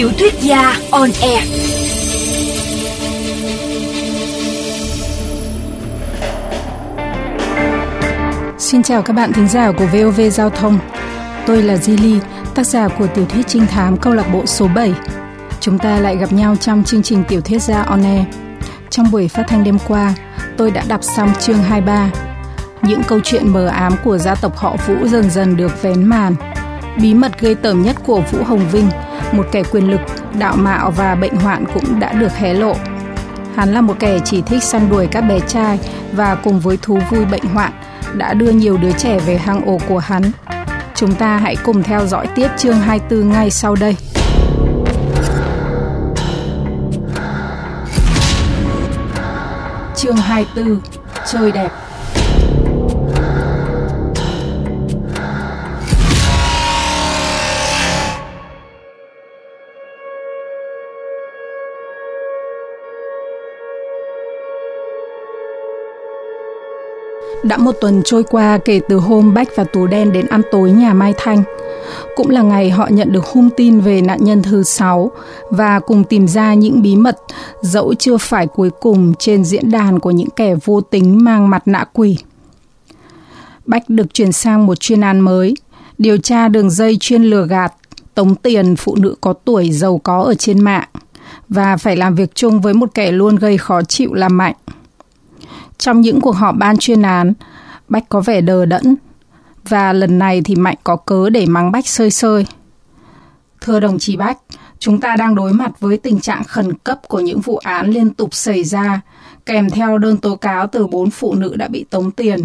Tiểu thuyết gia on air. Xin chào các bạn thính giả của VOV Giao thông. Tôi là Zili, tác giả của tiểu thuyết trinh thám câu lạc bộ số 7. Chúng ta lại gặp nhau trong chương trình tiểu thuyết gia on air. Trong buổi phát thanh đêm qua, tôi đã đọc xong chương 23. Những câu chuyện mờ ám của gia tộc họ Vũ dần dần được vén màn. Bí mật gây tởm nhất của Vũ Hồng Vinh, một kẻ quyền lực, đạo mạo và bệnh hoạn cũng đã được hé lộ. Hắn là một kẻ chỉ thích săn đuổi các bé trai và cùng với thú vui bệnh hoạn đã đưa nhiều đứa trẻ về hang ổ của hắn. Chúng ta hãy cùng theo dõi tiếp chương 24 ngay sau đây. Chương 24 Chơi đẹp Đã một tuần trôi qua kể từ hôm Bách và Tú Đen đến ăn tối nhà Mai Thanh. Cũng là ngày họ nhận được hung tin về nạn nhân thứ sáu và cùng tìm ra những bí mật dẫu chưa phải cuối cùng trên diễn đàn của những kẻ vô tính mang mặt nạ quỷ. Bách được chuyển sang một chuyên án mới, điều tra đường dây chuyên lừa gạt, tống tiền phụ nữ có tuổi giàu có ở trên mạng và phải làm việc chung với một kẻ luôn gây khó chịu là Mạnh. Trong những cuộc họp ban chuyên án, Bách có vẻ đờ đẫn và lần này thì Mạnh có cớ để mắng Bách sơi sơi. Thưa đồng chí Bách, chúng ta đang đối mặt với tình trạng khẩn cấp của những vụ án liên tục xảy ra, kèm theo đơn tố cáo từ bốn phụ nữ đã bị tống tiền.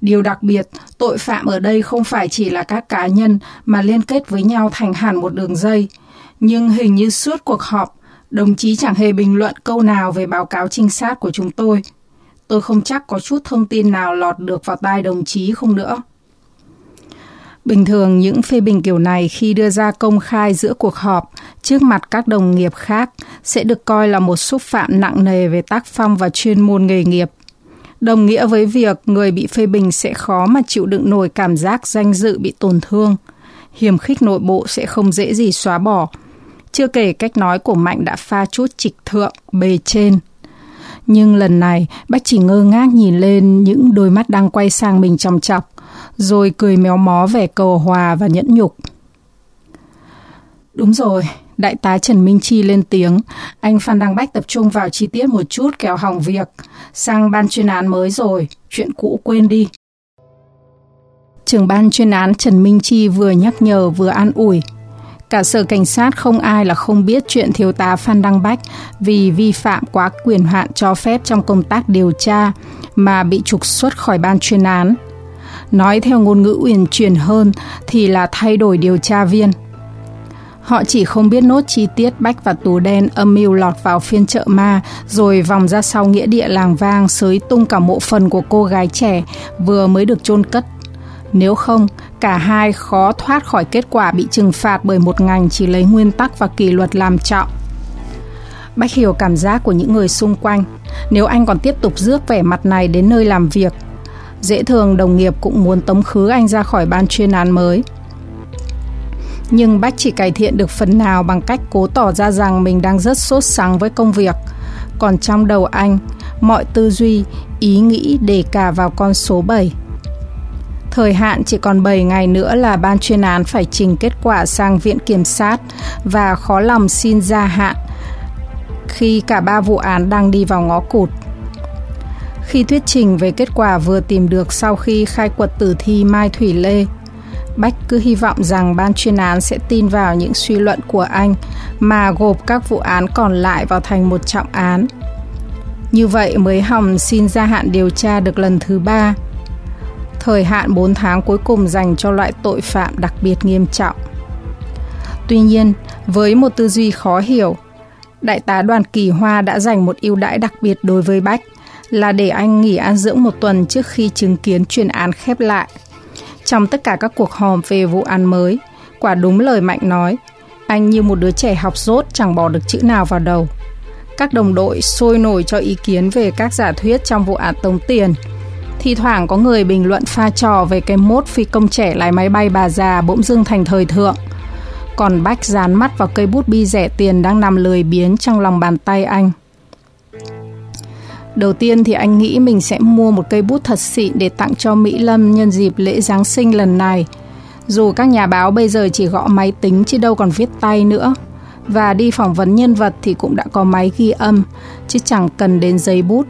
Điều đặc biệt, tội phạm ở đây không phải chỉ là các cá nhân mà liên kết với nhau thành hẳn một đường dây. Nhưng hình như suốt cuộc họp, đồng chí chẳng hề bình luận câu nào về báo cáo trinh sát của chúng tôi – tôi không chắc có chút thông tin nào lọt được vào tai đồng chí không nữa. Bình thường những phê bình kiểu này khi đưa ra công khai giữa cuộc họp trước mặt các đồng nghiệp khác sẽ được coi là một xúc phạm nặng nề về tác phong và chuyên môn nghề nghiệp. Đồng nghĩa với việc người bị phê bình sẽ khó mà chịu đựng nổi cảm giác danh dự bị tổn thương. Hiểm khích nội bộ sẽ không dễ gì xóa bỏ. Chưa kể cách nói của Mạnh đã pha chút trịch thượng, bề trên, nhưng lần này, Bách chỉ ngơ ngác nhìn lên những đôi mắt đang quay sang mình chòng chọc, rồi cười méo mó vẻ cầu hòa và nhẫn nhục. Đúng rồi, đại tá Trần Minh Chi lên tiếng, anh Phan Đăng Bách tập trung vào chi tiết một chút kéo hỏng việc, sang ban chuyên án mới rồi, chuyện cũ quên đi. Trưởng ban chuyên án Trần Minh Chi vừa nhắc nhở vừa an ủi, Cả sở cảnh sát không ai là không biết chuyện thiếu tá Phan Đăng Bách vì vi phạm quá quyền hạn cho phép trong công tác điều tra mà bị trục xuất khỏi ban chuyên án. Nói theo ngôn ngữ uyển chuyển hơn thì là thay đổi điều tra viên. Họ chỉ không biết nốt chi tiết Bách và Tú Đen âm mưu lọt vào phiên chợ ma rồi vòng ra sau nghĩa địa làng vang sới tung cả mộ phần của cô gái trẻ vừa mới được chôn cất nếu không, cả hai khó thoát khỏi kết quả bị trừng phạt bởi một ngành chỉ lấy nguyên tắc và kỷ luật làm trọng. Bách hiểu cảm giác của những người xung quanh. Nếu anh còn tiếp tục rước vẻ mặt này đến nơi làm việc, dễ thường đồng nghiệp cũng muốn tống khứ anh ra khỏi ban chuyên án mới. Nhưng Bách chỉ cải thiện được phần nào bằng cách cố tỏ ra rằng mình đang rất sốt sắng với công việc. Còn trong đầu anh, mọi tư duy, ý nghĩ đề cả vào con số 7. Thời hạn chỉ còn 7 ngày nữa là ban chuyên án phải trình kết quả sang viện kiểm sát và khó lòng xin gia hạn khi cả ba vụ án đang đi vào ngõ cụt. Khi thuyết trình về kết quả vừa tìm được sau khi khai quật tử thi Mai Thủy Lê, Bách cứ hy vọng rằng ban chuyên án sẽ tin vào những suy luận của anh mà gộp các vụ án còn lại vào thành một trọng án. Như vậy mới hòng xin gia hạn điều tra được lần thứ ba thời hạn 4 tháng cuối cùng dành cho loại tội phạm đặc biệt nghiêm trọng. Tuy nhiên, với một tư duy khó hiểu, Đại tá Đoàn Kỳ Hoa đã dành một ưu đãi đặc biệt đối với Bách là để anh nghỉ an dưỡng một tuần trước khi chứng kiến chuyên án khép lại. Trong tất cả các cuộc họp về vụ án mới, quả đúng lời Mạnh nói, anh như một đứa trẻ học rốt chẳng bỏ được chữ nào vào đầu. Các đồng đội sôi nổi cho ý kiến về các giả thuyết trong vụ án tống tiền – Thi thoảng có người bình luận pha trò về cái mốt phi công trẻ lái máy bay bà già bỗng dưng thành thời thượng. còn Bách dán mắt vào cây bút bi rẻ tiền đang nằm lười biến trong lòng bàn tay anh. Đầu tiên thì anh nghĩ mình sẽ mua một cây bút thật xịn để tặng cho Mỹ Lâm nhân dịp lễ Giáng sinh lần này. Dù các nhà báo bây giờ chỉ gõ máy tính chứ đâu còn viết tay nữa. Và đi phỏng vấn nhân vật thì cũng đã có máy ghi âm, chứ chẳng cần đến giấy bút.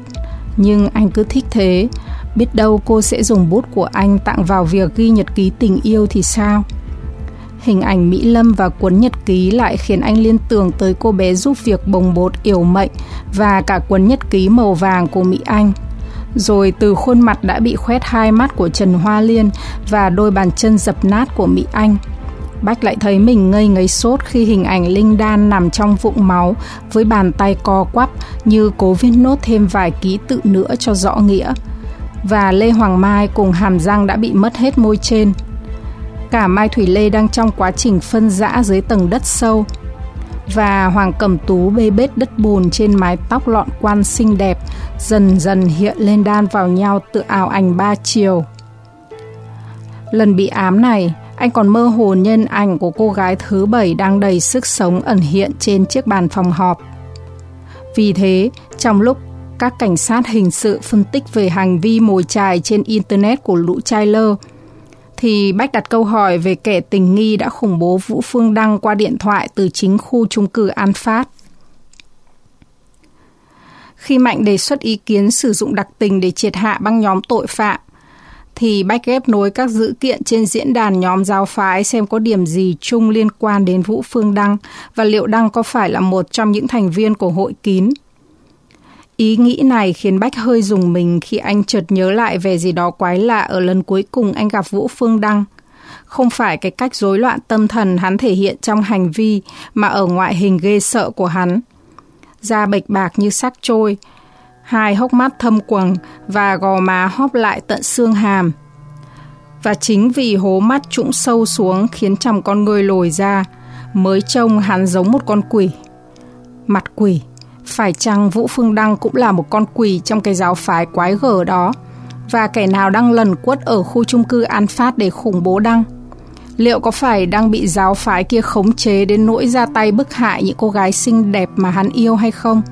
Nhưng anh cứ thích thế, biết đâu cô sẽ dùng bút của anh tặng vào việc ghi nhật ký tình yêu thì sao? Hình ảnh Mỹ Lâm và cuốn nhật ký lại khiến anh liên tưởng tới cô bé giúp việc bồng bột yểu mệnh và cả cuốn nhật ký màu vàng của Mỹ Anh. Rồi từ khuôn mặt đã bị khoét hai mắt của Trần Hoa Liên và đôi bàn chân dập nát của Mỹ Anh. Bách lại thấy mình ngây ngấy sốt khi hình ảnh Linh Đan nằm trong vũng máu với bàn tay co quắp như cố viết nốt thêm vài ký tự nữa cho rõ nghĩa. Và Lê Hoàng Mai cùng hàm răng đã bị mất hết môi trên. Cả Mai Thủy Lê đang trong quá trình phân rã dưới tầng đất sâu. Và Hoàng Cẩm Tú bê bết đất bùn trên mái tóc lọn quan xinh đẹp dần dần hiện lên đan vào nhau tự ảo ảnh ba chiều. Lần bị ám này, anh còn mơ hồ nhân ảnh của cô gái thứ bảy đang đầy sức sống ẩn hiện trên chiếc bàn phòng họp. Vì thế, trong lúc các cảnh sát hình sự phân tích về hành vi mồi chài trên Internet của lũ trai lơ, thì Bách đặt câu hỏi về kẻ tình nghi đã khủng bố Vũ Phương Đăng qua điện thoại từ chính khu trung cư An Phát. Khi Mạnh đề xuất ý kiến sử dụng đặc tình để triệt hạ băng nhóm tội phạm, thì Bách ghép nối các dữ kiện trên diễn đàn nhóm giáo phái xem có điểm gì chung liên quan đến Vũ Phương Đăng và liệu Đăng có phải là một trong những thành viên của hội kín. Ý nghĩ này khiến Bách hơi dùng mình khi anh chợt nhớ lại về gì đó quái lạ ở lần cuối cùng anh gặp Vũ Phương Đăng. Không phải cái cách rối loạn tâm thần hắn thể hiện trong hành vi mà ở ngoại hình ghê sợ của hắn. Da bệch bạc như sắc trôi, hai hốc mắt thâm quầng và gò má hóp lại tận xương hàm. Và chính vì hố mắt trũng sâu xuống khiến chồng con người lồi ra, mới trông hắn giống một con quỷ. Mặt quỷ, phải chăng Vũ Phương Đăng cũng là một con quỷ trong cái giáo phái quái gở đó? Và kẻ nào đang lần quất ở khu chung cư An Phát để khủng bố Đăng? Liệu có phải đang bị giáo phái kia khống chế đến nỗi ra tay bức hại những cô gái xinh đẹp mà hắn yêu hay không?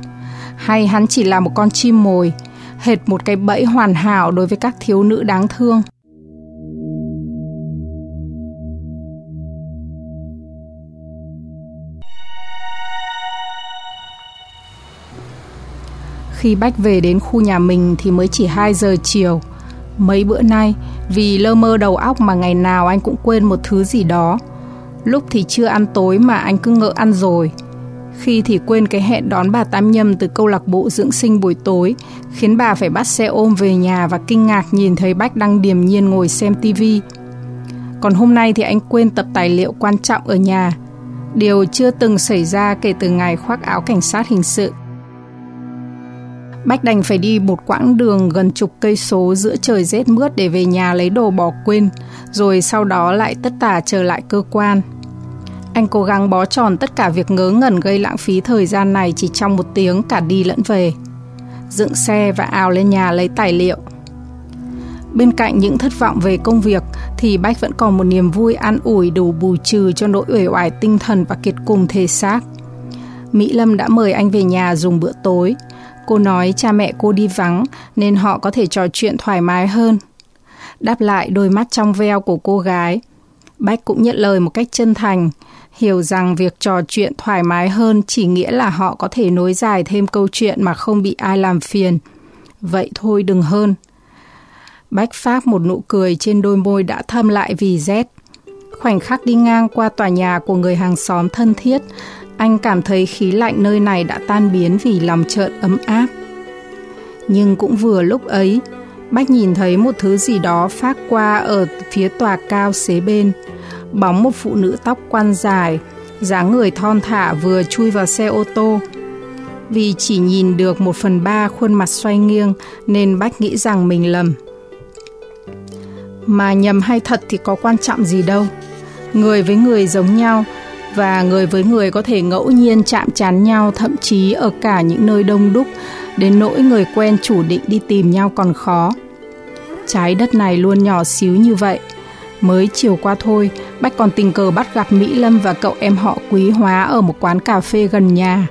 hay hắn chỉ là một con chim mồi, hệt một cái bẫy hoàn hảo đối với các thiếu nữ đáng thương. Khi Bách về đến khu nhà mình thì mới chỉ 2 giờ chiều. Mấy bữa nay, vì lơ mơ đầu óc mà ngày nào anh cũng quên một thứ gì đó. Lúc thì chưa ăn tối mà anh cứ ngỡ ăn rồi – khi thì quên cái hẹn đón bà Tam Nhâm từ câu lạc bộ dưỡng sinh buổi tối, khiến bà phải bắt xe ôm về nhà và kinh ngạc nhìn thấy Bách đang điềm nhiên ngồi xem tivi. Còn hôm nay thì anh quên tập tài liệu quan trọng ở nhà, điều chưa từng xảy ra kể từ ngày khoác áo cảnh sát hình sự. Bách đành phải đi một quãng đường gần chục cây số giữa trời rét mướt để về nhà lấy đồ bỏ quên, rồi sau đó lại tất tả trở lại cơ quan. Anh cố gắng bó tròn tất cả việc ngớ ngẩn gây lãng phí thời gian này chỉ trong một tiếng cả đi lẫn về. Dựng xe và ào lên nhà lấy tài liệu. Bên cạnh những thất vọng về công việc thì Bách vẫn còn một niềm vui an ủi đủ bù trừ cho nỗi uể oải tinh thần và kiệt cùng thể xác. Mỹ Lâm đã mời anh về nhà dùng bữa tối. Cô nói cha mẹ cô đi vắng nên họ có thể trò chuyện thoải mái hơn. Đáp lại đôi mắt trong veo của cô gái, Bách cũng nhận lời một cách chân thành, hiểu rằng việc trò chuyện thoải mái hơn chỉ nghĩa là họ có thể nối dài thêm câu chuyện mà không bị ai làm phiền. Vậy thôi đừng hơn. Bách phát một nụ cười trên đôi môi đã thâm lại vì rét. Khoảnh khắc đi ngang qua tòa nhà của người hàng xóm thân thiết, anh cảm thấy khí lạnh nơi này đã tan biến vì lòng chợt ấm áp. Nhưng cũng vừa lúc ấy, Bách nhìn thấy một thứ gì đó phát qua ở phía tòa cao xế bên – bóng một phụ nữ tóc quan dài, dáng người thon thả vừa chui vào xe ô tô. Vì chỉ nhìn được một phần ba khuôn mặt xoay nghiêng nên Bách nghĩ rằng mình lầm. Mà nhầm hay thật thì có quan trọng gì đâu. Người với người giống nhau và người với người có thể ngẫu nhiên chạm trán nhau thậm chí ở cả những nơi đông đúc đến nỗi người quen chủ định đi tìm nhau còn khó. Trái đất này luôn nhỏ xíu như vậy – Mới chiều qua thôi, Bách còn tình cờ bắt gặp Mỹ Lâm và cậu em họ Quý Hóa ở một quán cà phê gần nhà.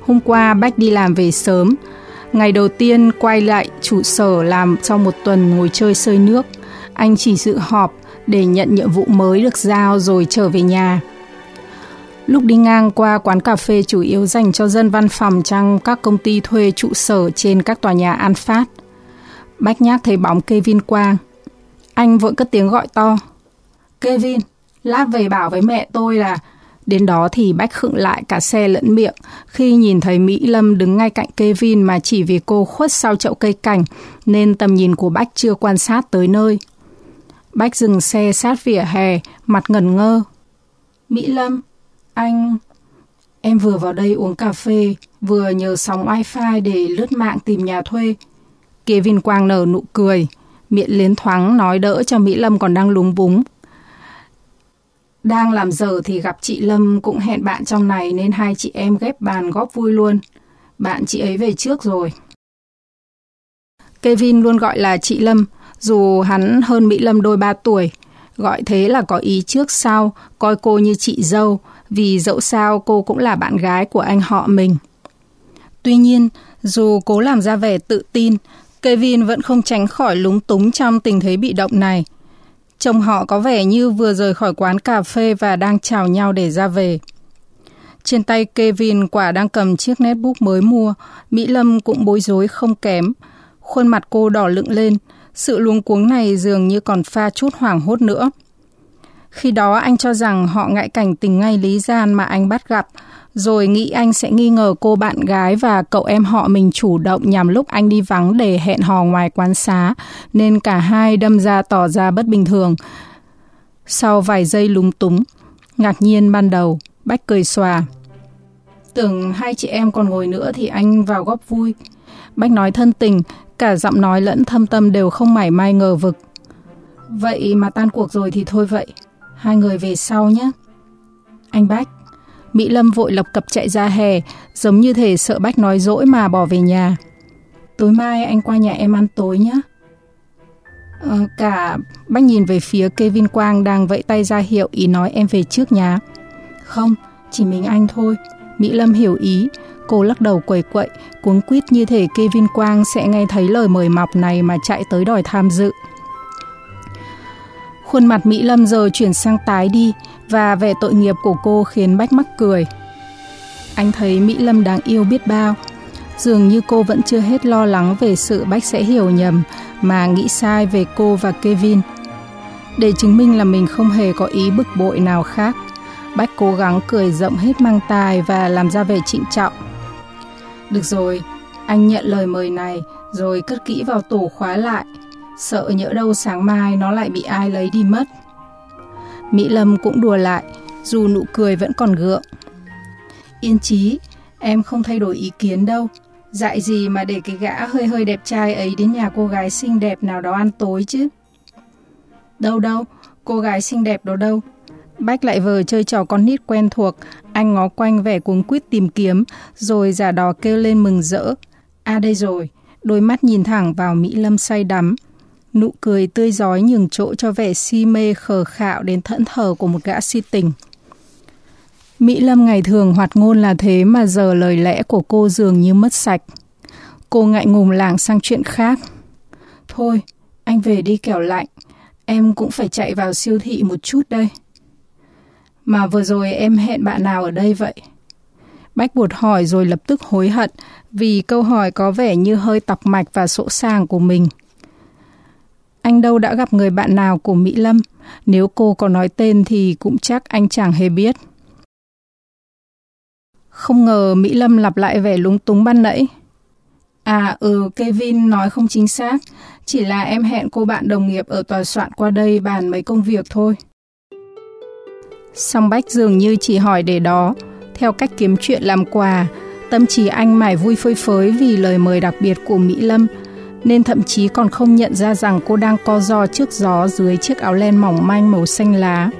Hôm qua Bách đi làm về sớm, ngày đầu tiên quay lại trụ sở làm sau một tuần ngồi chơi sơi nước. Anh chỉ dự họp để nhận nhiệm vụ mới được giao rồi trở về nhà. Lúc đi ngang qua quán cà phê chủ yếu dành cho dân văn phòng trong các công ty thuê trụ sở trên các tòa nhà An Phát. Bách nhác thấy bóng Kevin Quang. Anh vội cất tiếng gọi to. Kevin, lát về bảo với mẹ tôi là... Đến đó thì Bách khựng lại cả xe lẫn miệng khi nhìn thấy Mỹ Lâm đứng ngay cạnh Kevin mà chỉ vì cô khuất sau chậu cây cảnh nên tầm nhìn của Bách chưa quan sát tới nơi. Bách dừng xe sát vỉa hè, mặt ngẩn ngơ. Mỹ Lâm, anh... Em vừa vào đây uống cà phê, vừa nhờ sóng wifi để lướt mạng tìm nhà thuê. Kevin Quang nở nụ cười, miệng liến thoáng nói đỡ cho Mỹ Lâm còn đang lúng búng. Đang làm giờ thì gặp chị Lâm cũng hẹn bạn trong này nên hai chị em ghép bàn góp vui luôn. Bạn chị ấy về trước rồi. Kevin luôn gọi là chị Lâm, dù hắn hơn Mỹ Lâm đôi ba tuổi. Gọi thế là có ý trước sau, coi cô như chị dâu, vì dẫu sao cô cũng là bạn gái của anh họ mình. Tuy nhiên, dù cố làm ra vẻ tự tin, Kevin vẫn không tránh khỏi lúng túng trong tình thế bị động này. Chồng họ có vẻ như vừa rời khỏi quán cà phê và đang chào nhau để ra về. Trên tay Kevin quả đang cầm chiếc netbook mới mua, Mỹ Lâm cũng bối rối không kém. Khuôn mặt cô đỏ lựng lên, sự luống cuống này dường như còn pha chút hoảng hốt nữa. Khi đó anh cho rằng họ ngại cảnh tình ngay lý gian mà anh bắt gặp, rồi nghĩ anh sẽ nghi ngờ cô bạn gái và cậu em họ mình chủ động nhằm lúc anh đi vắng để hẹn hò ngoài quán xá, nên cả hai đâm ra tỏ ra bất bình thường. Sau vài giây lúng túng, ngạc nhiên ban đầu, Bách cười xòa. Tưởng hai chị em còn ngồi nữa thì anh vào góp vui. Bách nói thân tình, cả giọng nói lẫn thâm tâm đều không mảy may ngờ vực. Vậy mà tan cuộc rồi thì thôi vậy, hai người về sau nhé. Anh Bách, Mỹ Lâm vội lập cập chạy ra hè, giống như thể sợ Bách nói dỗi mà bỏ về nhà. Tối mai anh qua nhà em ăn tối nhé. Ờ, cả Bách nhìn về phía Kevin Quang đang vẫy tay ra hiệu ý nói em về trước nhà. Không, chỉ mình anh thôi. Mỹ Lâm hiểu ý, cô lắc đầu quẩy quậy, cuống quýt như thể Kevin Quang sẽ nghe thấy lời mời mọc này mà chạy tới đòi tham dự. Khuôn mặt Mỹ Lâm giờ chuyển sang tái đi và vẻ tội nghiệp của cô khiến Bách mắc cười. Anh thấy Mỹ Lâm đáng yêu biết bao. Dường như cô vẫn chưa hết lo lắng về sự Bách sẽ hiểu nhầm mà nghĩ sai về cô và Kevin. Để chứng minh là mình không hề có ý bực bội nào khác, Bách cố gắng cười rộng hết mang tài và làm ra vẻ trịnh trọng. Được rồi, anh nhận lời mời này rồi cất kỹ vào tủ khóa lại sợ nhỡ đâu sáng mai nó lại bị ai lấy đi mất. Mỹ Lâm cũng đùa lại, dù nụ cười vẫn còn gượng. Yên chí, em không thay đổi ý kiến đâu. Dại gì mà để cái gã hơi hơi đẹp trai ấy đến nhà cô gái xinh đẹp nào đó ăn tối chứ. Đâu đâu, cô gái xinh đẹp đó đâu. Bách lại vờ chơi trò con nít quen thuộc, anh ngó quanh vẻ cuống quýt tìm kiếm, rồi giả đò kêu lên mừng rỡ. À đây rồi, đôi mắt nhìn thẳng vào Mỹ Lâm say đắm, Nụ cười tươi giói nhường chỗ cho vẻ si mê khờ khạo đến thẫn thờ của một gã si tình. Mỹ Lâm ngày thường hoạt ngôn là thế mà giờ lời lẽ của cô dường như mất sạch. Cô ngại ngùng làng sang chuyện khác. Thôi, anh về đi kẻo lạnh. Em cũng phải chạy vào siêu thị một chút đây. Mà vừa rồi em hẹn bạn nào ở đây vậy? Bách buột hỏi rồi lập tức hối hận vì câu hỏi có vẻ như hơi tọc mạch và sỗ sàng của mình – anh đâu đã gặp người bạn nào của Mỹ Lâm, nếu cô có nói tên thì cũng chắc anh chẳng hề biết. Không ngờ Mỹ Lâm lặp lại vẻ lúng túng ban nãy. À ừ, Kevin nói không chính xác, chỉ là em hẹn cô bạn đồng nghiệp ở tòa soạn qua đây bàn mấy công việc thôi. Song Bách dường như chỉ hỏi để đó, theo cách kiếm chuyện làm quà, tâm trí anh mải vui phơi phới vì lời mời đặc biệt của Mỹ Lâm – nên thậm chí còn không nhận ra rằng cô đang co ro trước gió dưới chiếc áo len mỏng manh màu xanh lá.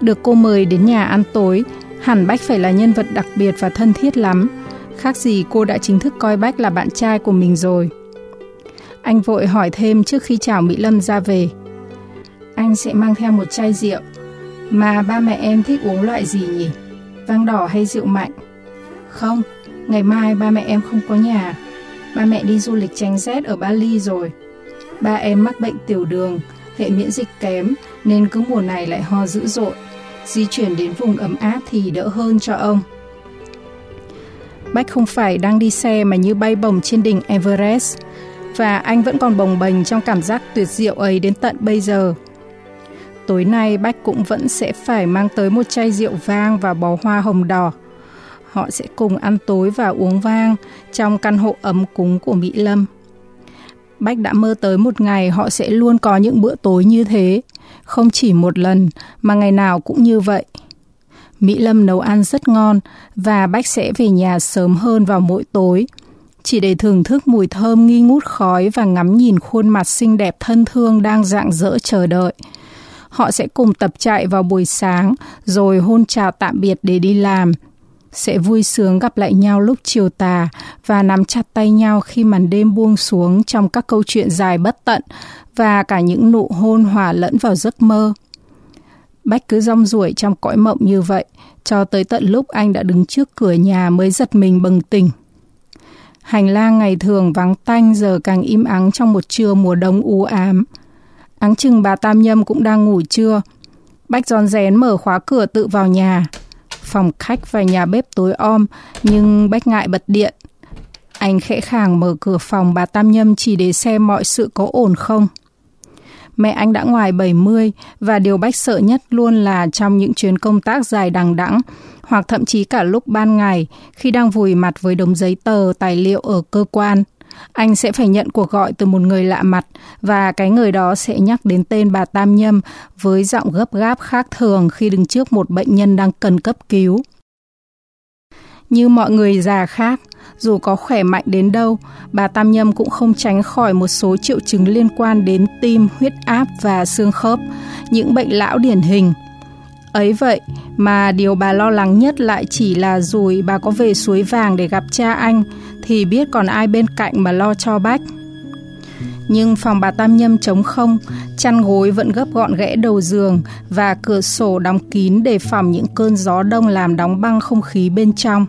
Được cô mời đến nhà ăn tối, hẳn Bách phải là nhân vật đặc biệt và thân thiết lắm. Khác gì cô đã chính thức coi Bách là bạn trai của mình rồi. Anh vội hỏi thêm trước khi chào Mỹ Lâm ra về. anh sẽ mang theo một chai rượu. Mà ba mẹ em thích uống loại gì nhỉ? Vang đỏ hay rượu mạnh? Không, ngày mai ba mẹ em không có nhà. Ba mẹ đi du lịch tránh rét ở Bali rồi. Ba em mắc bệnh tiểu đường, hệ miễn dịch kém nên cứ mùa này lại ho dữ dội. Di chuyển đến vùng ấm áp thì đỡ hơn cho ông. Bách không phải đang đi xe mà như bay bồng trên đỉnh Everest và anh vẫn còn bồng bềnh trong cảm giác tuyệt diệu ấy đến tận bây giờ. Tối nay Bách cũng vẫn sẽ phải mang tới một chai rượu vang và bó hoa hồng đỏ. Họ sẽ cùng ăn tối và uống vang trong căn hộ ấm cúng của Mỹ Lâm. Bách đã mơ tới một ngày họ sẽ luôn có những bữa tối như thế, không chỉ một lần mà ngày nào cũng như vậy. Mỹ Lâm nấu ăn rất ngon và Bách sẽ về nhà sớm hơn vào mỗi tối, chỉ để thưởng thức mùi thơm nghi ngút khói và ngắm nhìn khuôn mặt xinh đẹp thân thương đang rạng rỡ chờ đợi. Họ sẽ cùng tập chạy vào buổi sáng rồi hôn chào tạm biệt để đi làm. Sẽ vui sướng gặp lại nhau lúc chiều tà và nắm chặt tay nhau khi màn đêm buông xuống trong các câu chuyện dài bất tận và cả những nụ hôn hòa lẫn vào giấc mơ. Bách cứ rong ruổi trong cõi mộng như vậy, cho tới tận lúc anh đã đứng trước cửa nhà mới giật mình bừng tỉnh. Hành lang ngày thường vắng tanh giờ càng im ắng trong một trưa mùa đông u ám. Áng chừng bà Tam Nhâm cũng đang ngủ trưa. Bách giòn rén mở khóa cửa tự vào nhà. Phòng khách và nhà bếp tối om, nhưng Bách ngại bật điện. Anh khẽ khàng mở cửa phòng bà Tam Nhâm chỉ để xem mọi sự có ổn không. Mẹ anh đã ngoài 70 và điều Bách sợ nhất luôn là trong những chuyến công tác dài đằng đẵng hoặc thậm chí cả lúc ban ngày khi đang vùi mặt với đống giấy tờ, tài liệu ở cơ quan. Anh sẽ phải nhận cuộc gọi từ một người lạ mặt và cái người đó sẽ nhắc đến tên bà Tam Nhâm với giọng gấp gáp khác thường khi đứng trước một bệnh nhân đang cần cấp cứu. Như mọi người già khác, dù có khỏe mạnh đến đâu, bà Tam Nhâm cũng không tránh khỏi một số triệu chứng liên quan đến tim, huyết áp và xương khớp, những bệnh lão điển hình. Ấy vậy mà điều bà lo lắng nhất lại chỉ là rồi bà có về suối vàng để gặp cha anh thì biết còn ai bên cạnh mà lo cho bách. Nhưng phòng bà Tam Nhâm trống không, chăn gối vẫn gấp gọn ghẽ đầu giường và cửa sổ đóng kín để phòng những cơn gió đông làm đóng băng không khí bên trong.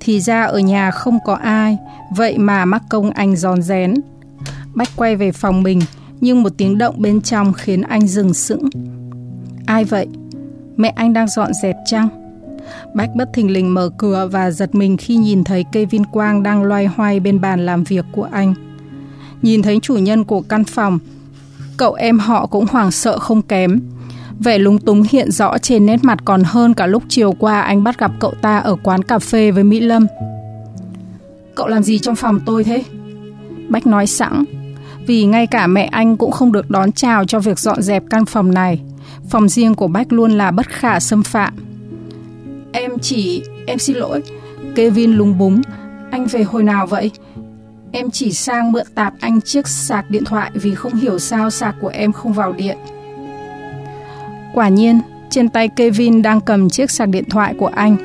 Thì ra ở nhà không có ai, vậy mà mắc công anh giòn rén. Bách quay về phòng mình, nhưng một tiếng động bên trong khiến anh dừng sững. Ai vậy? Mẹ anh đang dọn dẹp chăng? Bách bất thình lình mở cửa và giật mình khi nhìn thấy cây vin quang đang loay hoay bên bàn làm việc của anh. Nhìn thấy chủ nhân của căn phòng, cậu em họ cũng hoảng sợ không kém. Vẻ lúng túng hiện rõ trên nét mặt còn hơn cả lúc chiều qua anh bắt gặp cậu ta ở quán cà phê với Mỹ Lâm. Cậu làm gì trong phòng tôi thế? Bách nói sẵn, vì ngay cả mẹ anh cũng không được đón chào cho việc dọn dẹp căn phòng này. Phòng riêng của Bách luôn là bất khả xâm phạm. Em chỉ... em xin lỗi. Kevin lúng búng. Anh về hồi nào vậy? Em chỉ sang mượn tạp anh chiếc sạc điện thoại vì không hiểu sao sạc của em không vào điện. Quả nhiên, trên tay Kevin đang cầm chiếc sạc điện thoại của anh.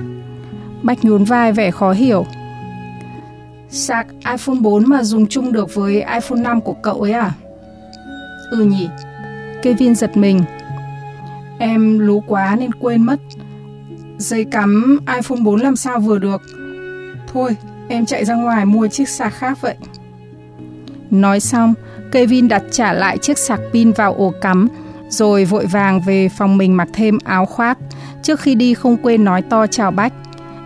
Bách nhún vai vẻ khó hiểu. Sạc iPhone 4 mà dùng chung được với iPhone 5 của cậu ấy à? Ừ nhỉ. Kevin giật mình. Em lú quá nên quên mất. Dây cắm iPhone 4 làm sao vừa được. Thôi, em chạy ra ngoài mua chiếc sạc khác vậy. Nói xong, Kevin đặt trả lại chiếc sạc pin vào ổ cắm rồi vội vàng về phòng mình mặc thêm áo khoác. Trước khi đi không quên nói to chào Bách.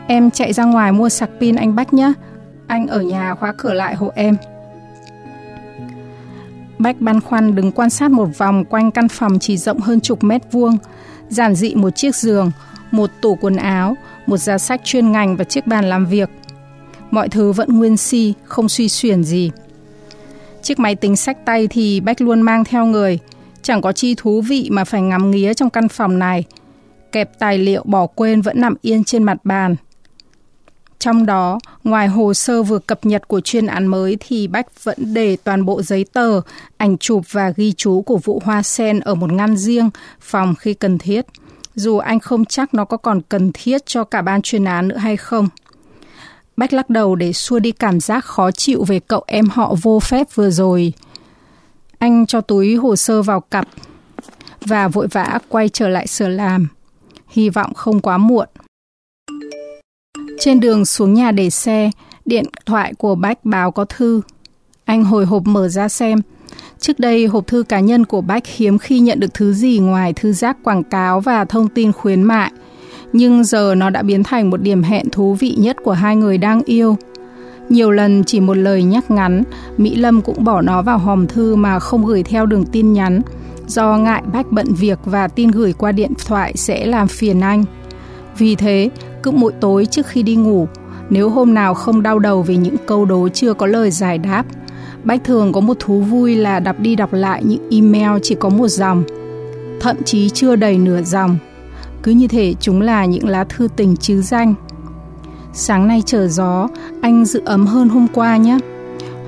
Em chạy ra ngoài mua sạc pin anh Bách nhé. Anh ở nhà khóa cửa lại hộ em. Bách băn khoăn đứng quan sát một vòng quanh căn phòng chỉ rộng hơn chục mét vuông. Giản dị một chiếc giường, một tủ quần áo, một giá sách chuyên ngành và chiếc bàn làm việc. Mọi thứ vẫn nguyên si, không suy xuyển gì. Chiếc máy tính sách tay thì Bách luôn mang theo người, Chẳng có chi thú vị mà phải ngắm nghía trong căn phòng này. Kẹp tài liệu bỏ quên vẫn nằm yên trên mặt bàn. Trong đó, ngoài hồ sơ vừa cập nhật của chuyên án mới thì Bách vẫn để toàn bộ giấy tờ, ảnh chụp và ghi chú của vụ hoa sen ở một ngăn riêng, phòng khi cần thiết. Dù anh không chắc nó có còn cần thiết cho cả ban chuyên án nữa hay không. Bách lắc đầu để xua đi cảm giác khó chịu về cậu em họ vô phép vừa rồi. Anh cho túi hồ sơ vào cặp. và vội vã quay trở lại sở làm. Hy vọng không quá muộn. Trên đường xuống nhà để xe, điện thoại của Bách báo có thư. Anh hồi hộp mở ra xem. Trước đây, hộp thư cá nhân của Bách hiếm khi nhận được thứ gì ngoài thư giác quảng cáo và thông tin khuyến mại. Nhưng giờ nó đã biến thành một điểm hẹn thú vị nhất của hai người đang yêu. Nhiều lần chỉ một lời nhắc ngắn, Mỹ Lâm cũng bỏ nó vào hòm thư mà không gửi theo đường tin nhắn, do ngại Bách bận việc và tin gửi qua điện thoại sẽ làm phiền anh. Vì thế, cứ mỗi tối trước khi đi ngủ, nếu hôm nào không đau đầu vì những câu đố chưa có lời giải đáp, Bách thường có một thú vui là đọc đi đọc lại những email chỉ có một dòng, thậm chí chưa đầy nửa dòng. Cứ như thể chúng là những lá thư tình chứ danh. Sáng nay trở gió, anh giữ ấm hơn hôm qua nhé.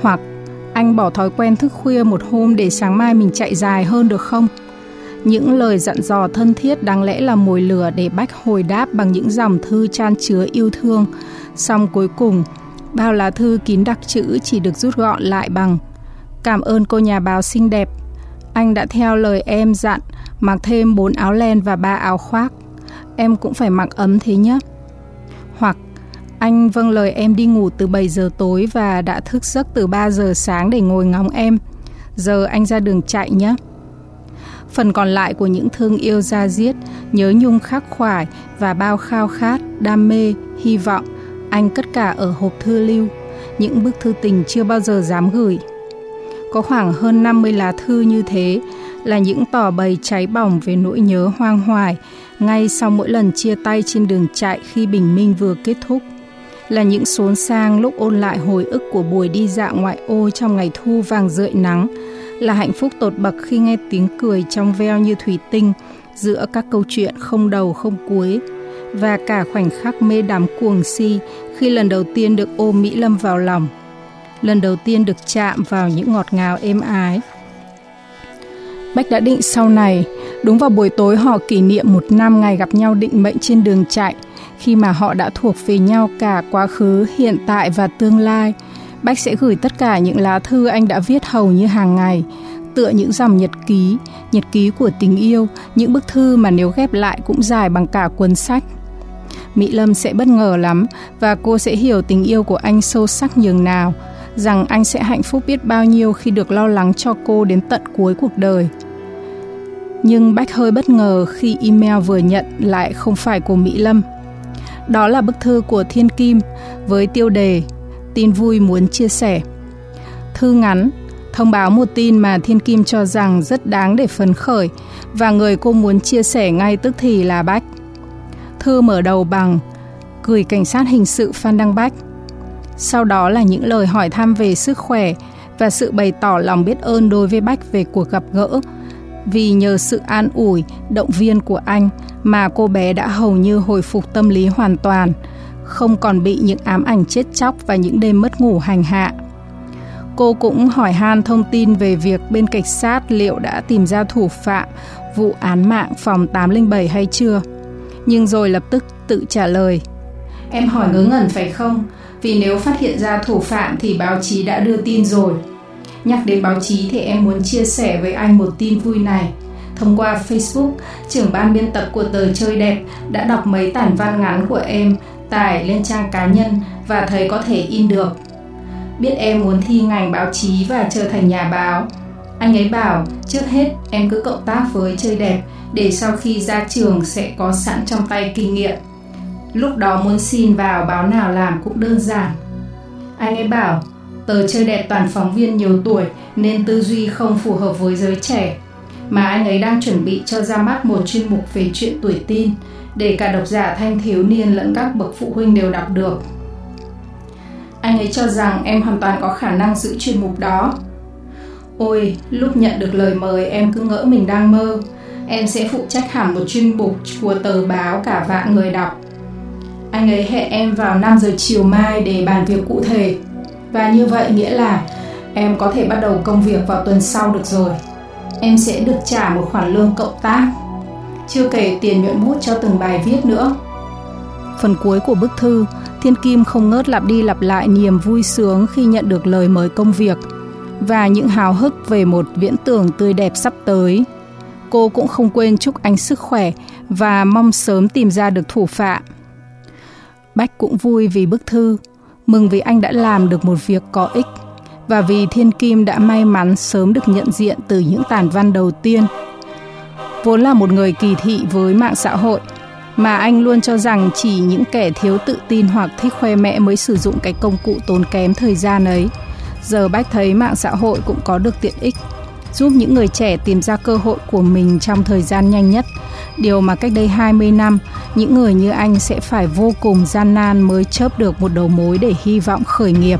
Hoặc anh bỏ thói quen thức khuya một hôm để sáng mai mình chạy dài hơn được không? Những lời dặn dò thân thiết đáng lẽ là mồi lửa để Bách hồi đáp bằng những dòng thư chan chứa yêu thương. Xong cuối cùng, bao lá thư kín đặc chữ chỉ được rút gọn lại bằng Cảm ơn cô nhà báo xinh đẹp. Anh đã theo lời em dặn mặc thêm bốn áo len và ba áo khoác. Em cũng phải mặc ấm thế nhé. Hoặc anh vâng lời em đi ngủ từ 7 giờ tối và đã thức giấc từ 3 giờ sáng để ngồi ngóng em. Giờ anh ra đường chạy nhé. Phần còn lại của những thương yêu ra diết, nhớ nhung khắc khoải và bao khao khát, đam mê, hy vọng, anh cất cả ở hộp thư lưu, những bức thư tình chưa bao giờ dám gửi. Có khoảng hơn 50 lá thư như thế là những tỏ bày cháy bỏng về nỗi nhớ hoang hoài ngay sau mỗi lần chia tay trên đường chạy khi bình minh vừa kết thúc là những xốn sang lúc ôn lại hồi ức của buổi đi dạo ngoại ô trong ngày thu vàng rợi nắng, là hạnh phúc tột bậc khi nghe tiếng cười trong veo như thủy tinh giữa các câu chuyện không đầu không cuối và cả khoảnh khắc mê đắm cuồng si khi lần đầu tiên được ôm Mỹ Lâm vào lòng, lần đầu tiên được chạm vào những ngọt ngào êm ái. Bách đã định sau này, đúng vào buổi tối họ kỷ niệm một năm ngày gặp nhau định mệnh trên đường chạy – khi mà họ đã thuộc về nhau cả quá khứ, hiện tại và tương lai. Bách sẽ gửi tất cả những lá thư anh đã viết hầu như hàng ngày, tựa những dòng nhật ký, nhật ký của tình yêu, những bức thư mà nếu ghép lại cũng dài bằng cả cuốn sách. Mỹ Lâm sẽ bất ngờ lắm và cô sẽ hiểu tình yêu của anh sâu sắc nhường nào, rằng anh sẽ hạnh phúc biết bao nhiêu khi được lo lắng cho cô đến tận cuối cuộc đời. Nhưng Bách hơi bất ngờ khi email vừa nhận lại không phải của Mỹ Lâm. Đó là bức thư của Thiên Kim với tiêu đề Tin vui muốn chia sẻ. Thư ngắn, thông báo một tin mà Thiên Kim cho rằng rất đáng để phấn khởi và người cô muốn chia sẻ ngay tức thì là Bách. Thư mở đầu bằng gửi cảnh sát hình sự Phan Đăng Bách. Sau đó là những lời hỏi thăm về sức khỏe và sự bày tỏ lòng biết ơn đối với Bách về cuộc gặp gỡ vì nhờ sự an ủi, động viên của anh mà cô bé đã hầu như hồi phục tâm lý hoàn toàn, không còn bị những ám ảnh chết chóc và những đêm mất ngủ hành hạ. Cô cũng hỏi han thông tin về việc bên cảnh sát liệu đã tìm ra thủ phạm vụ án mạng phòng 807 hay chưa. Nhưng rồi lập tức tự trả lời. Em hỏi ngớ ngẩn phải không? Vì nếu phát hiện ra thủ phạm thì báo chí đã đưa tin rồi. Nhắc đến báo chí thì em muốn chia sẻ với anh một tin vui này. Thông qua Facebook, trưởng ban biên tập của tờ Chơi Đẹp đã đọc mấy tản văn ngắn của em tải lên trang cá nhân và thấy có thể in được. Biết em muốn thi ngành báo chí và trở thành nhà báo. Anh ấy bảo, trước hết, em cứ cộng tác với Chơi Đẹp, để sau khi ra trường sẽ có sẵn trong tay kinh nghiệm. Lúc đó muốn xin vào báo nào làm cũng đơn giản. Anh ấy bảo Tờ chơi đẹp toàn phóng viên nhiều tuổi nên tư duy không phù hợp với giới trẻ. Mà anh ấy đang chuẩn bị cho ra mắt một chuyên mục về chuyện tuổi tin để cả độc giả thanh thiếu niên lẫn các bậc phụ huynh đều đọc được. Anh ấy cho rằng em hoàn toàn có khả năng giữ chuyên mục đó. Ôi, lúc nhận được lời mời em cứ ngỡ mình đang mơ. Em sẽ phụ trách hẳn một chuyên mục của tờ báo cả vạn người đọc. Anh ấy hẹn em vào 5 giờ chiều mai để bàn việc cụ thể. Và như vậy nghĩa là em có thể bắt đầu công việc vào tuần sau được rồi. Em sẽ được trả một khoản lương cộng tác. Chưa kể tiền nhuận bút cho từng bài viết nữa. Phần cuối của bức thư, Thiên Kim không ngớt lặp đi lặp lại niềm vui sướng khi nhận được lời mời công việc và những hào hức về một viễn tưởng tươi đẹp sắp tới. cô cũng không quên chúc anh sức khỏe và mong sớm tìm ra được thủ phạm. Bách cũng vui vì bức thư, mừng vì anh đã làm được một việc có ích và vì Thiên Kim đã may mắn sớm được nhận diện từ những tàn văn đầu tiên. Vốn là một người kỳ thị với mạng xã hội, mà anh luôn cho rằng chỉ những kẻ thiếu tự tin hoặc thích khoe mẽ mới sử dụng cái công cụ tốn kém thời gian ấy. Giờ Bách thấy mạng xã hội cũng có được tiện ích, giúp những người trẻ tìm ra cơ hội của mình trong thời gian nhanh nhất. Điều mà cách đây 20 năm, những người như anh sẽ phải vô cùng gian nan mới chớp được một đầu mối để hy vọng khởi nghiệp.